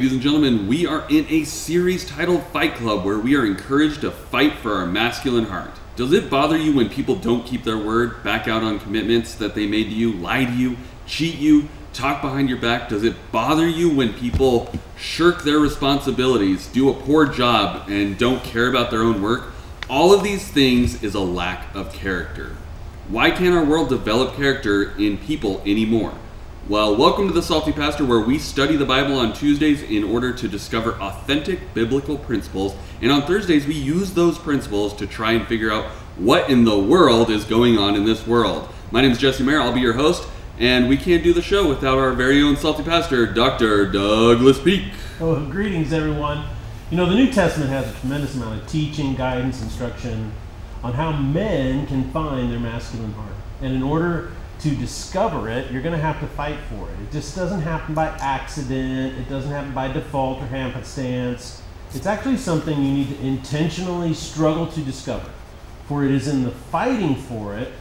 ladies and gentlemen, we are in a series titled Fight Club where we are encouraged to fight for our masculine heart. Does it bother you when people don't keep their word, back out on commitments that they made to you, lie to you, cheat you, talk behind your back? Does it bother you when people shirk their responsibilities, do a poor job, and don't care about their own work? All of these things is a lack of character. Why can't our world develop character in people anymore? Well, welcome to the Salty Pastor, where we study the Bible on Tuesdays in order to discover authentic biblical principles. And on Thursdays, we use those principles to try and figure out what in the world is going on in this world. My name is Jesse Mayer, I'll be your host, and we can't do the show without our very own Salty Pastor, Dr. Douglas Peak. Oh, greetings, everyone. You know, the New Testament has a tremendous amount of teaching, guidance, instruction on how men can find their masculine heart. And in order to discover it, you're going to have to fight for it. It just doesn't happen by accident, it doesn't happen by default or happenstance. It's actually something you need to intentionally struggle to discover. For it is in the fighting for it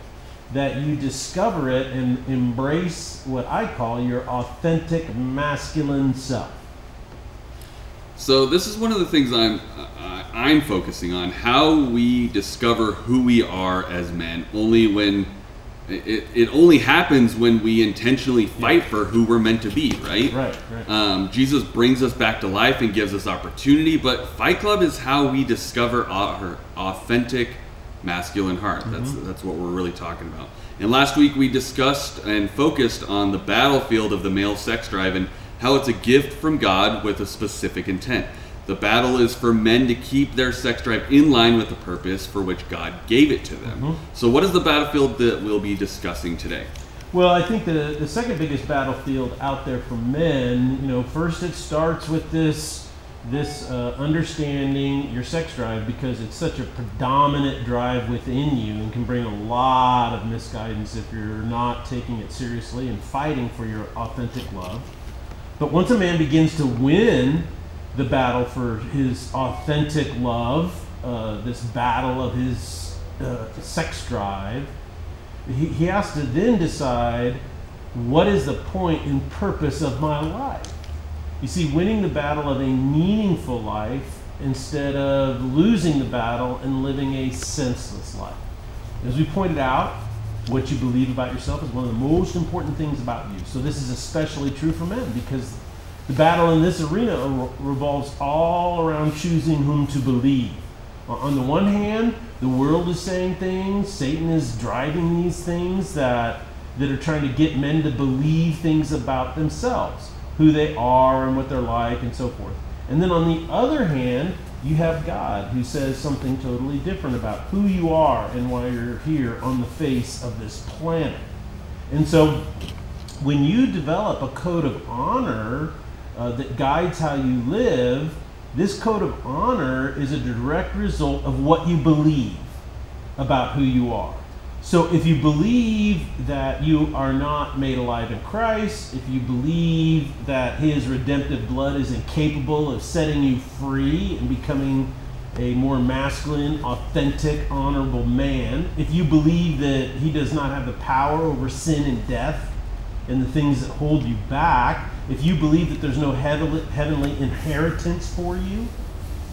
that you discover it and embrace what I call your authentic masculine self. So this is one of the things I'm I'm focusing on how we discover who we are as men. Only when it, it only happens when we intentionally fight for who we're meant to be, right? Right, right. Um, Jesus brings us back to life and gives us opportunity, but Fight Club is how we discover our authentic masculine heart. That's that's what we're really talking about. And last week we discussed and focused on the battlefield of the male sex drive and how it's a gift from God with a specific intent. The battle is for men to keep their sex drive in line with the purpose for which God gave it to them. So, what is the battlefield that we'll be discussing today? Well, I think the, the second biggest battlefield out there for men, you know, first it starts with this this uh, understanding your sex drive because it's such a predominant drive within you and can bring a lot of misguidance if you're not taking it seriously and fighting for your authentic love. But once a man begins to win the battle for his authentic love, uh, this battle of his uh, sex drive, he, he has to then decide what is the point and purpose of my life. You see, winning the battle of a meaningful life instead of losing the battle and living a senseless life. As we pointed out, what you believe about yourself is one of the most important things about you. So, this is especially true for men because the battle in this arena revolves all around choosing whom to believe. On the one hand, the world is saying things, Satan is driving these things that, that are trying to get men to believe things about themselves, who they are and what they're like, and so forth. And then on the other hand, you have God who says something totally different about who you are and why you're here on the face of this planet. And so when you develop a code of honor uh, that guides how you live, this code of honor is a direct result of what you believe about who you are. So if you believe that you are not made alive in Christ, if you believe that his redemptive blood is incapable of setting you free and becoming a more masculine, authentic, honorable man, if you believe that he does not have the power over sin and death and the things that hold you back, if you believe that there's no heavenly, inheritance for you,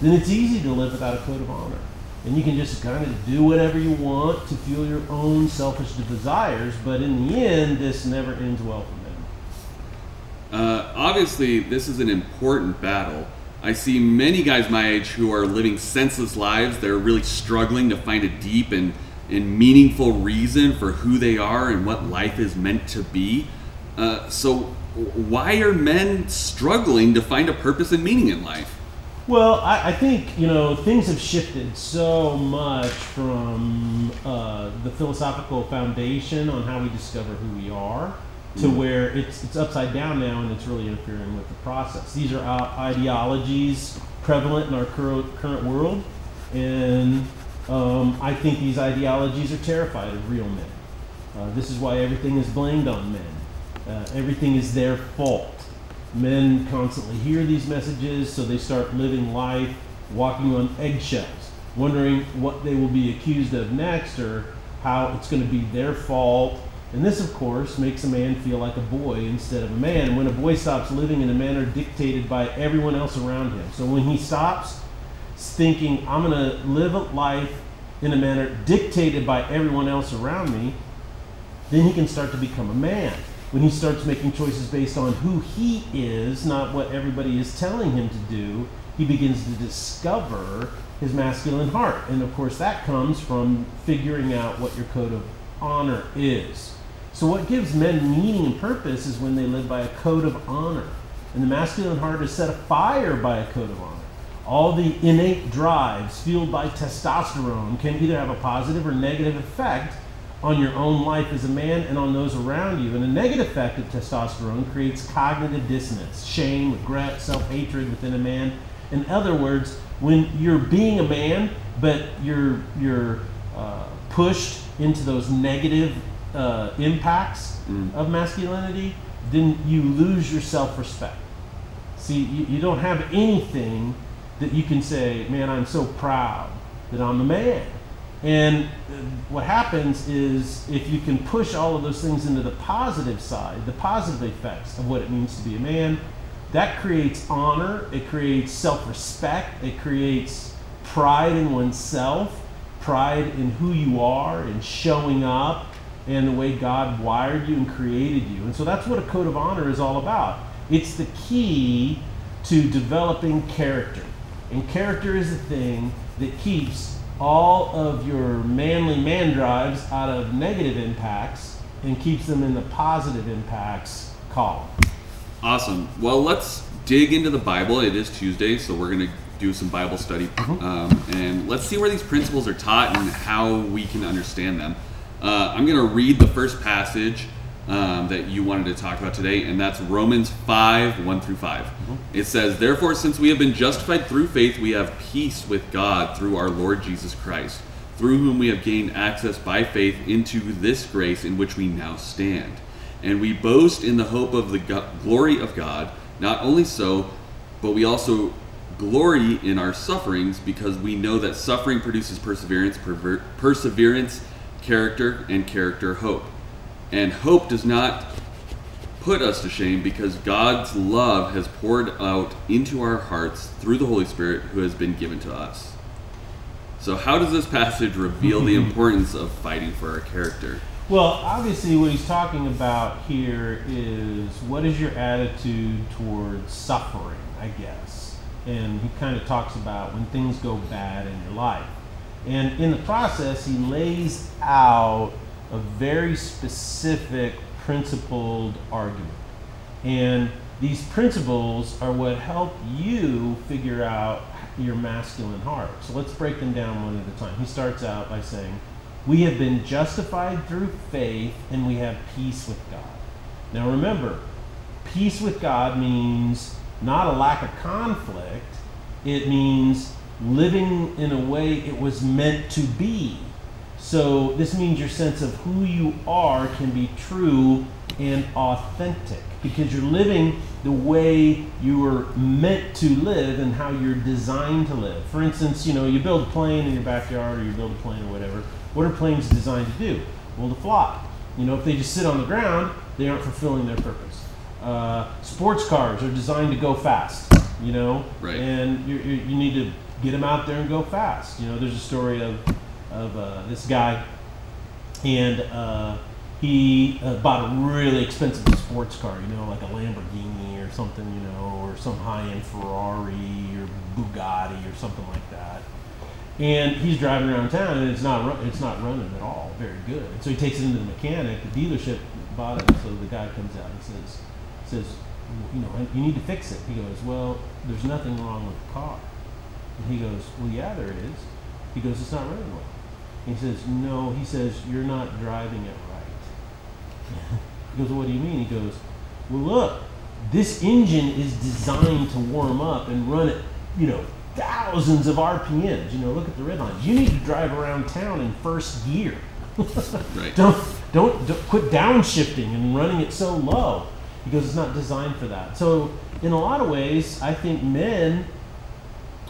then it's easy to live without a code of honor. And you can just kind of do whatever you want to fuel your own selfish desires, but in the end, this never ends well for them. Uh, obviously, this is an important battle. I see many guys my age who are living senseless lives. They're really struggling to find a deep and, and meaningful reason for who they are and what life is meant to be. Uh, so, why are men struggling to find a purpose and meaning in life? Well, I, I think you know things have shifted so much from uh, the philosophical foundation on how we discover who we are to where it's it's upside down now and it's really interfering with the process. These are uh, ideologies prevalent in our current current world, and um, I think these ideologies are terrified of real men. Uh, this is why everything is blamed on men. Uh, everything is their fault men constantly hear these messages, so they start living life walking on eggshells, wondering what they will be accused of next or how it's going to be their fault And this, of course, makes a man feel like a boy instead of a man. When a boy stops living in a manner dictated by everyone else around him, so when he stops thinking, I'm going to live a life in a manner dictated by everyone else around me, then he can start to become a man. When he starts making choices based on who he is, not what everybody is telling him to do, he begins to discover his masculine heart. And of course, that comes from figuring out what your code of honor is. So, what gives men meaning and purpose is when they live by a code of honor. And the masculine heart is set afire by a code of honor. All the innate drives fueled by testosterone can either have a positive or negative effect on your own life as a man and on those around you. And a negative effect of testosterone creates cognitive dissonance, shame, regret, self hatred within a man. In other words, when you're being a man, but you're, you're uh, pushed into those negative uh, impacts mm. of masculinity, then you lose your self respect. See, you, you don't have anything that you can say, man, I'm so proud that I'm a man. And what happens is if you can push all of those things into the positive side, the positive effects of what it means to be a man, that creates honor, it creates self respect, it creates pride in oneself, pride in who you are, and showing up, and the way God wired you and created you. And so that's what a code of honor is all about. It's the key to developing character. And character is the thing that keeps all of your manly man drives out of negative impacts and keeps them in the positive impacts column. Awesome. Well, let's dig into the Bible. It is Tuesday, so we're going to do some Bible study. Mm-hmm. Um, and let's see where these principles are taught and how we can understand them. Uh, I'm going to read the first passage um, that you wanted to talk about today, and that's Romans 5 1 through 5. Mm-hmm. It says, Therefore, since we have been justified through faith, we have peace with God through our Lord Jesus Christ, through whom we have gained access by faith into this grace in which we now stand. And we boast in the hope of the go- glory of God. Not only so, but we also glory in our sufferings because we know that suffering produces perseverance, perver- perseverance, character, and character, hope. And hope does not put us to shame because God's love has poured out into our hearts through the Holy Spirit who has been given to us. So, how does this passage reveal the importance of fighting for our character? Well, obviously, what he's talking about here is what is your attitude towards suffering, I guess. And he kind of talks about when things go bad in your life. And in the process, he lays out a very specific principled argument. And these principles are what help you figure out your masculine heart. So let's break them down one at a time. He starts out by saying, We have been justified through faith and we have peace with God. Now remember, peace with God means not a lack of conflict, it means living in a way it was meant to be. So this means your sense of who you are can be true and authentic because you're living the way you were meant to live and how you're designed to live. For instance, you know, you build a plane in your backyard or you build a plane or whatever. What are planes designed to do? Well, to fly. You know, if they just sit on the ground, they aren't fulfilling their purpose. Uh, sports cars are designed to go fast, you know, right. and you, you, you need to get them out there and go fast. You know, there's a story of of uh, this guy, and uh, he uh, bought a really expensive sports car, you know, like a Lamborghini or something, you know, or some high-end Ferrari or Bugatti or something like that. And he's driving around town, and it's not it's not running at all very good. So he takes it into the mechanic. The dealership bought it, so the guy comes out and says, says, you know, you need to fix it. He goes, well, there's nothing wrong with the car. And he goes, well, yeah, there is. He goes, it's not running well. He says, No, he says, You're not driving it right. he goes, What do you mean? He goes, Well, look, this engine is designed to warm up and run at, you know, thousands of RPMs. You know, look at the red lines. You need to drive around town in first gear. right. Don't, don't, don't quit downshifting and running it so low because it's not designed for that. So, in a lot of ways, I think men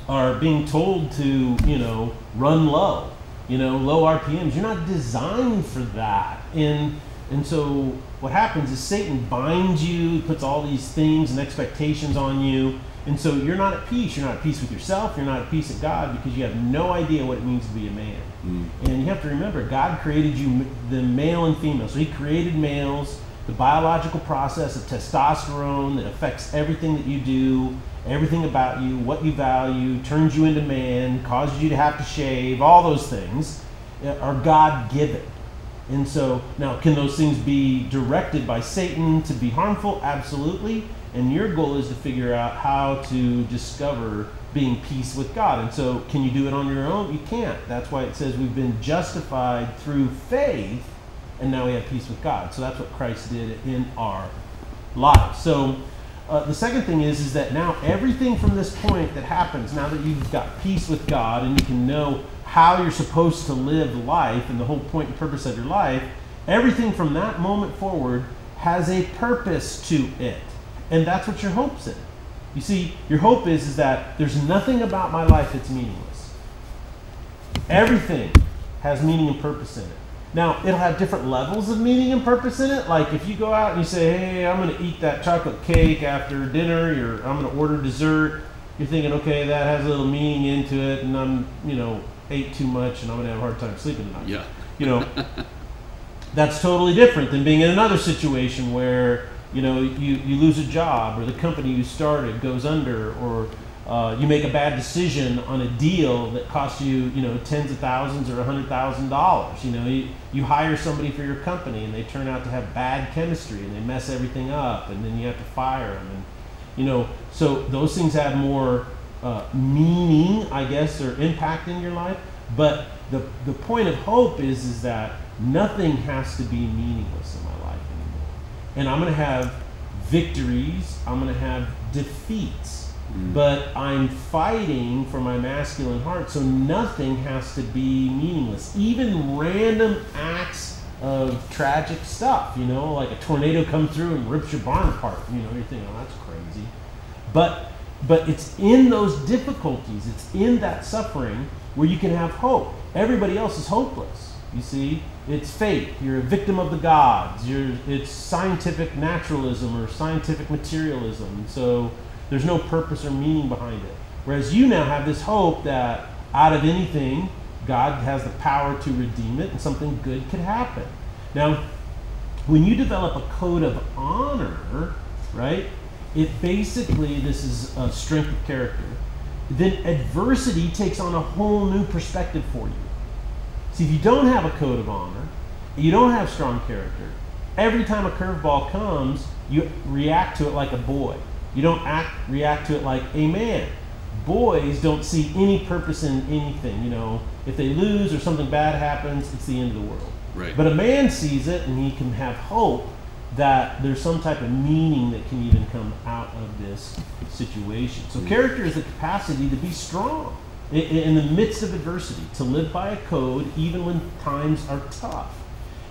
are being told to, you know, run low you know, low RPMs. You're not designed for that. And And so what happens is Satan binds you, puts all these things and expectations on you. And so you're not at peace. You're not at peace with yourself. You're not at peace with God because you have no idea what it means to be a man. Mm. And you have to remember, God created you, the male and female. So He created males. The biological process of testosterone that affects everything that you do, everything about you, what you value, turns you into man, causes you to have to shave, all those things uh, are God given. And so, now, can those things be directed by Satan to be harmful? Absolutely. And your goal is to figure out how to discover being peace with God. And so, can you do it on your own? You can't. That's why it says we've been justified through faith, and now we have peace with God. So, that's what Christ did in our lives. So, uh, the second thing is, is that now everything from this point that happens, now that you've got peace with God and you can know how you're supposed to live life and the whole point and purpose of your life, everything from that moment forward has a purpose to it. And that's what your hope's in. You see, your hope is, is that there's nothing about my life that's meaningless. Everything has meaning and purpose in it. Now, it'll have different levels of meaning and purpose in it. Like if you go out and you say, hey, I'm going to eat that chocolate cake after dinner, or I'm going to order dessert, you're thinking, okay, that has a little meaning into it, and I'm, you know, ate too much and I'm going to have a hard time sleeping tonight. Yeah. You know, that's totally different than being in another situation where, you know, you, you lose a job or the company you started goes under or uh, you make a bad decision on a deal that costs you, you know, tens of thousands or a hundred thousand dollars. You know, you, you hire somebody for your company and they turn out to have bad chemistry and they mess everything up and then you have to fire them. And, you know, so those things have more uh, meaning, I guess, or impact in your life. But the, the point of hope is, is that nothing has to be meaningless in my life anymore. And I'm going to have victories, I'm going to have defeats. Mm. But I'm fighting for my masculine heart, so nothing has to be meaningless. Even random acts of tragic stuff, you know, like a tornado comes through and rips your barn apart. You know, you're thinking, oh, that's crazy. But but it's in those difficulties, it's in that suffering where you can have hope. Everybody else is hopeless. You see, it's fate. You're a victim of the gods. You're, it's scientific naturalism or scientific materialism. So there's no purpose or meaning behind it. Whereas you now have this hope that out of anything, God has the power to redeem it and something good could happen. Now, when you develop a code of honor, right, it basically, this is a strength of character. Then adversity takes on a whole new perspective for you. See, if you don't have a code of honor, you don't have strong character, every time a curveball comes, you react to it like a boy. You don't act, react to it like a man. Boys don't see any purpose in anything. You know, if they lose or something bad happens, it's the end of the world. Right. But a man sees it and he can have hope that there's some type of meaning that can even come out of this situation. So, mm-hmm. character is the capacity to be strong in, in, the midst of adversity, to live by a code even when times are tough.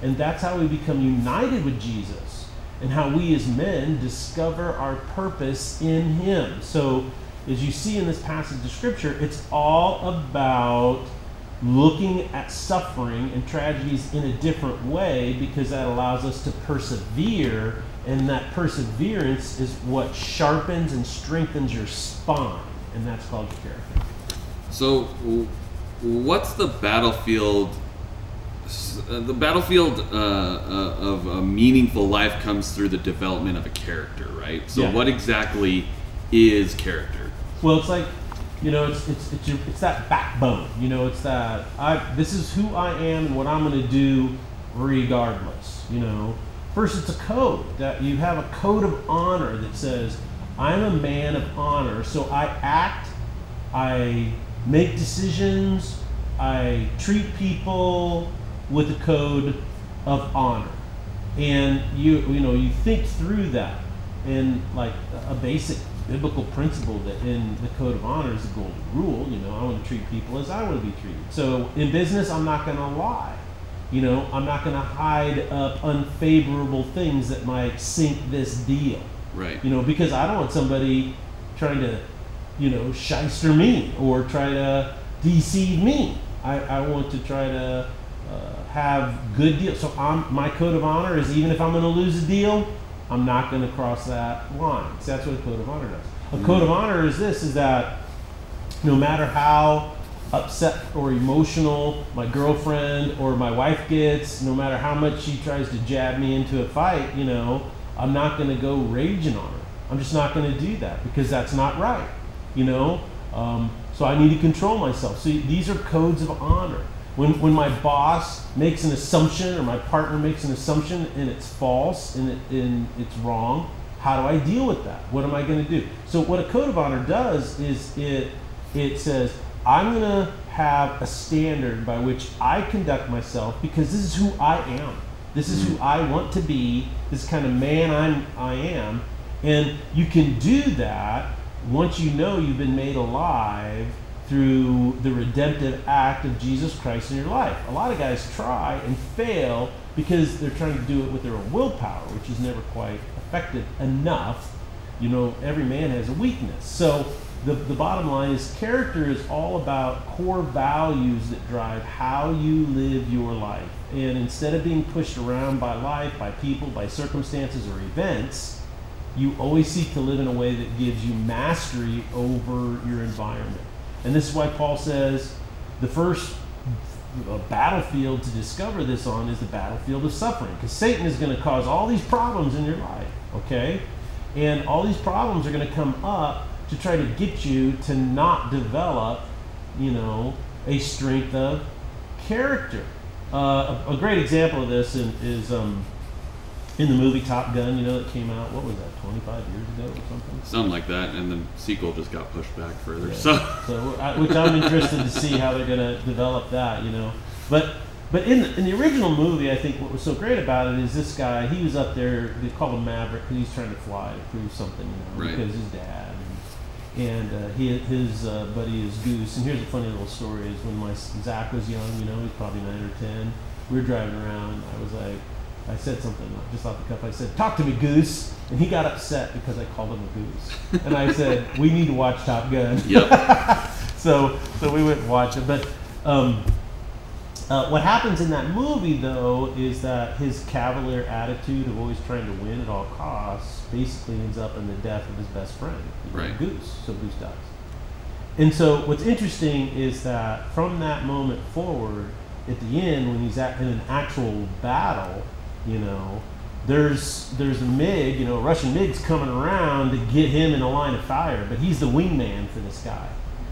And that's how we become united with Jesus and how we as men discover our purpose in Him. So, as you see in this passage of Scripture, it's all about looking at suffering and tragedies in a different way because that allows us to persevere, and that perseverance is what sharpens and strengthens your spine, and that's called character. So, what's the battlefield? Uh, the battlefield uh, uh, of a meaningful life comes through the development of a character, right? So, yeah. what exactly is character? Well, it's like you know, it's it's it's, your, it's that backbone. You know, it's that I this is who I am and what I'm going to do regardless. You know, first it's a code that you have a code of honor that says I'm a man of honor, so I act, I make decisions, I treat people with a code of honor, and you you know you think through that and like a basic biblical principle that in the code of honor is the golden rule. You know, I want to treat people as I want to be treated. So in business, I'm not going to lie. You know, I'm not going to hide up unfavorable things that might sink this deal. Right. You know, because I don't want somebody trying to, you know, shyster me or try to deceive me. I, I want to try to uh, have good deals. So I'm, my code of honor is even if I'm going to lose a deal, I'm not going to cross that line. So that's what a code of honor does. A code of honor is this: is that no matter how upset or emotional my girlfriend or my wife gets, no matter how much she tries to jab me into a fight, you know, I'm not going to go raging on her. I'm just not going to do that because that's not right, you know. Um, so I need to control myself. So these are codes of honor. When, when my boss makes an assumption or my partner makes an assumption and it's false and, it, and it's wrong, how do I deal with that? What am I going to do? So what a code of honor does is it it says I'm going to have a standard by which I conduct myself because this is who I am. This is who mm. I want to be. This kind of man I'm I am. And you can do that once you know you've been made alive through the redemptive act of Jesus Christ in your life. A lot of guys try and fail because they're trying to do it with their own willpower, which is never quite effective enough. You know, every man has a weakness. So the, the bottom line is character is all about core values that drive how you live your life. And instead of being pushed around by life, by people, by circumstances or events, you always seek to live in a way that gives you mastery over your environment. And this is why Paul says the first battlefield to discover this on is the battlefield of suffering. Because Satan is going to cause all these problems in your life, okay? And all these problems are going to come up to try to get you to not develop, you know, a strength of character. Uh, a, a, great example of this in, is um, in the movie Top Gun, you know, that came out, what was that, 25 years ago or something? Something like that, and the sequel just got pushed back further. Yeah. So, so I, which I'm interested to see how they're going to develop that, you know. But but in the, in the original movie, I think what was so great about it is this guy, he was up there, they called him Maverick because he's trying to fly to prove something, you know, right. because his dad. And, and uh, he, his uh, buddy is Goose. And here's a funny little story is when my Zach was young, you know, he's probably 9 or 10, we were driving around, I was like, I said something just off the cuff. I said, "Talk to me, Goose," and he got upset because I called him a goose. and I said, "We need to watch Top Gun." Yep. so, so we went and watched it. But um, uh, what happens in that movie, though, is that his cavalier attitude of always trying to win at all costs basically ends up in the death of his best friend, right. Goose. So Goose dies. And so, what's interesting is that from that moment forward, at the end, when he's at, in an actual battle you know, there's there's a MiG, you know, Russian MiG's coming around to get him in a line of fire, but he's the wingman for this guy,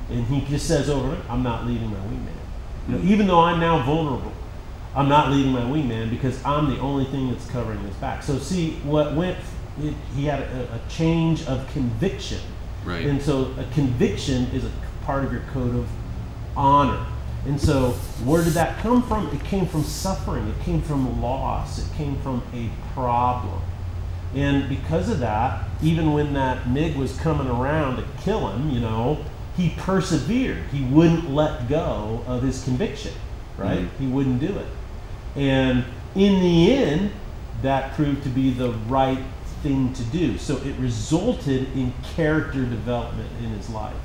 and he just says over, "I'm not leaving my wingman." You know, even though I'm now vulnerable, I'm not leaving my wingman because I'm the only thing that's covering his back. So see, what went, it, he had a, a change of conviction, right? And so a conviction is a part of your code of honor. And so, where did that come from? It came from suffering, it came from loss, it came from a problem. And because of that, even when that MiG was coming around to kill him, you know, he persevered. He wouldn't let go of his conviction, right? Mm-hmm. He wouldn't do it. And in the end, that proved to be the right thing to do. So it resulted in character development in his life.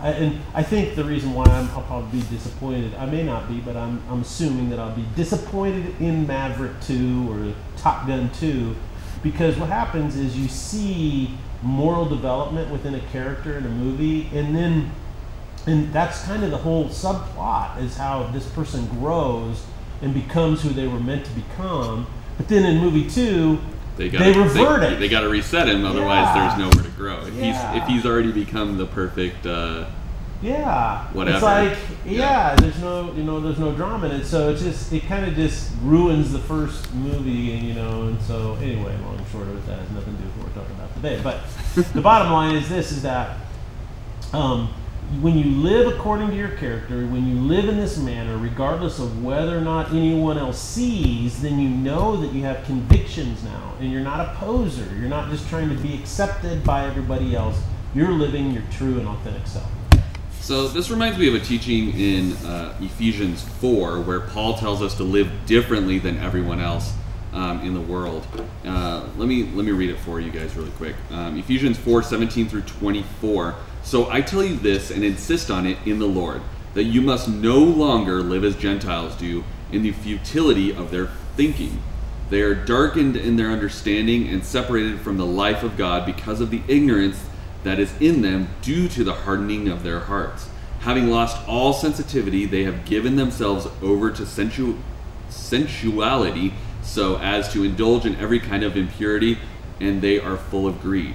I, and I think the reason why i will probably be disappointed, I may not be, but I'm, I'm assuming that I'll be disappointed in Maverick 2 or Top Gun 2 because what happens is you see moral development within a character in a movie and then and that's kind of the whole subplot is how this person grows and becomes who they were meant to become. But then in movie two they, gotta, they revert they, it. They got to reset him, otherwise yeah. there's nowhere to grow. If yeah. he's if he's already become the perfect. Uh, yeah. Whatever. It's like yeah, yeah, there's no you know there's no drama in it, so it just it kind of just ruins the first movie, and you know, and so anyway, long and short of it, that has nothing to do with what we're talking about today. But the bottom line is this: is that um, when you live according to your character, when you live in this manner, regardless of whether or not anyone else sees, then you know that you have convictions now, and you're not a poser. You're not just trying to be accepted by everybody else. You're living your true and authentic self. So this reminds me of a teaching in uh, Ephesians 4, where Paul tells us to live differently than everyone else um, in the world. Uh, let me let me read it for you guys really quick. Um, Ephesians 4, 17 through 24. So I tell you this and insist on it in the Lord that you must no longer live as Gentiles do in the futility of their thinking. They are darkened in their understanding and separated from the life of God because of the ignorance that is in them due to the hardening of their hearts. Having lost all sensitivity, they have given themselves over to sensu- sensuality so as to indulge in every kind of impurity, and they are full of greed.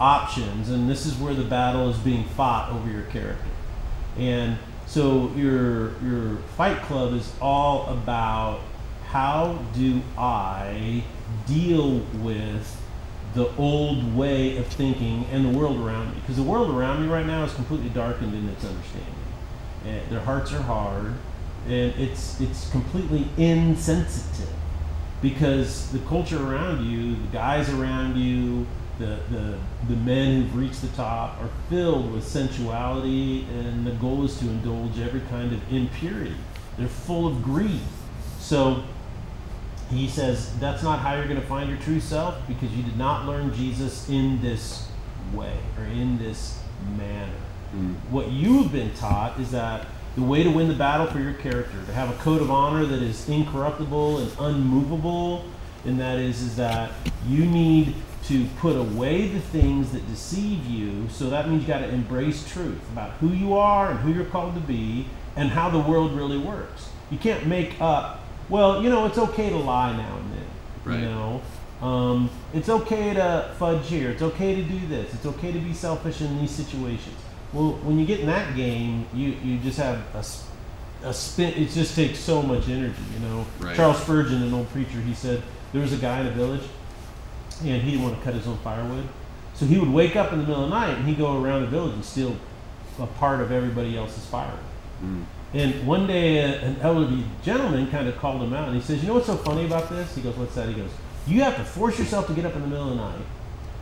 options, and this is where the battle is being fought over your character. And so your your fight club is all about how do I deal with the old way of thinking and the world around me? Because the world around me right now is completely darkened in its understanding. And their hearts are hard, and it's it's completely insensitive because the culture around you, the guys around you, the, the, the men who've reached the top are filled with sensuality, and the goal is to indulge every kind of impurity. They're full of greed. So he says that's not how you're going to find your true self because you did not learn Jesus in this way or in this manner. Mm. What you've been taught is that the way to win the battle for your character, to have a code of honor that is incorruptible and unmovable, and that is is that you need to put away the things that deceive you. So that means you got to embrace truth about who you are and who you're called to be and how the world really works. You can't make up, well, you know, it's okay to lie now and then. Right. You know, um, it's okay to fudge here. It's okay to do this. It's okay to be selfish in these situations. Well, when you get in that game, you, you just have a a spin. It just takes so much energy, you know. Right. Charles Spurgeon, an old preacher, he said there was a guy in a village, and he didn't want to cut his own firewood, so he would wake up in the middle of the night and he'd go around the village and steal a part of everybody else's firewood. Mm. And one day, uh, an elderly gentleman kind of called him out, and he says, "You know what's so funny about this?" He goes, "What's that?" He goes, "You have to force yourself to get up in the middle of the night,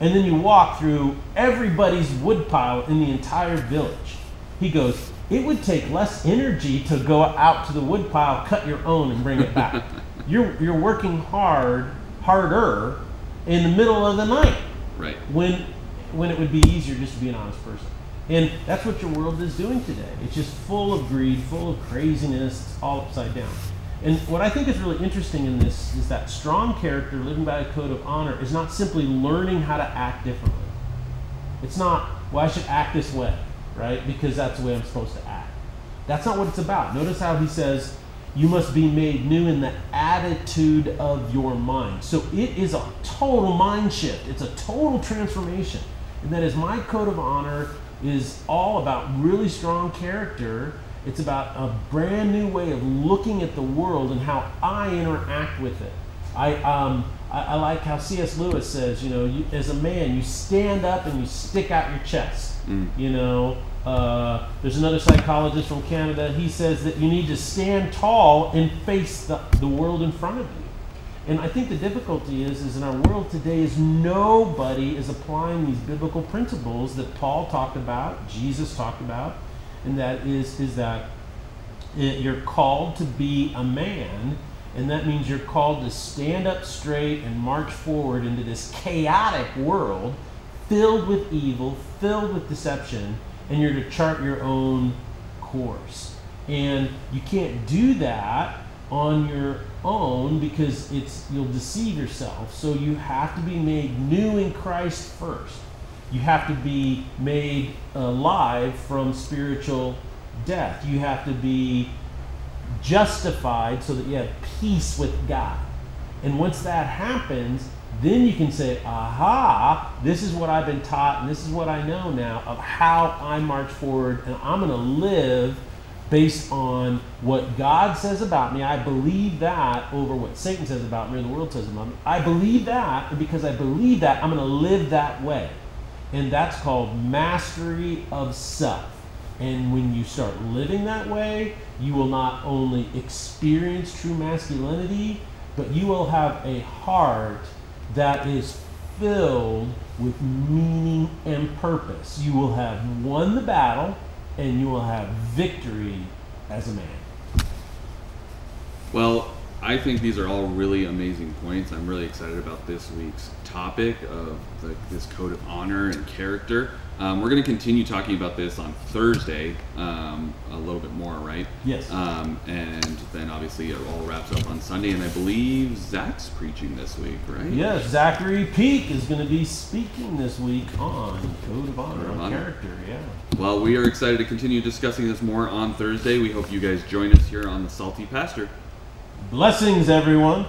and then you walk through everybody's woodpile in the entire village." He goes, "It would take less energy to go out to the woodpile, cut your own, and bring it back. you're you're working hard, harder, in the middle of the night." Right. when when it would be easier just to be an honest person. And that's what your world is doing today. It's just full of greed, full of craziness, it's all upside down. And what I think is really interesting in this is that strong character living by a code of honor is not simply learning how to act differently. It's not, well, I should act this way, right? Because that's the way I'm supposed to act. That's not what it's about. Notice how he says, you must be made new in the attitude of your mind. So it is a total mind shift, it's a total transformation. And that is my code of honor is all about really strong character. It's about a brand new way of looking at the world and how I interact with it. I, um, I, I like how C.S. Lewis says, you know, you, as a man, you stand up and you stick out your chest. Mm. You know, uh, there's another psychologist from Canada. He says that you need to stand tall and face the, the world in front of you. And I think the difficulty is, is in our world today, is nobody is applying these biblical principles that Paul talked about, Jesus talked about, and that is is that it, you're called to be a man, and that means you're called to stand up straight and march forward into this chaotic world filled with evil, filled with deception, and you're to chart your own course. And you can't do that on your own because it's you'll deceive yourself. So you have to be made new in Christ first. You have to be made alive from spiritual death. You have to be justified so that you have peace with God. And once that happens, then you can say, aha, this is what I've been taught, and this is what I know now of how I march forward, and I'm going to live based on what God says about me. I believe that over what Satan says about me or the world says about me. I believe that, and because I believe that, I'm going to live that way. And that's called mastery of self. And when you start living that way, you will not only experience true masculinity, but you will have a heart that is filled with meaning and purpose. You will have won the battle and you will have victory as a man. Well, I think these are all really amazing points. I'm really excited about this week's topic of the, this code of honor and character. Um, we're going to continue talking about this on Thursday um, a little bit more, right? Yes. Um, and then obviously it all wraps up on Sunday, and I believe Zach's preaching this week, right? Yes, Zachary Peak is going to be speaking this week on Code of Honor, Code of on Honor. character, yeah. Well, we are excited to continue discussing this more on Thursday. We hope you guys join us here on the Salty Pastor. Blessings, everyone.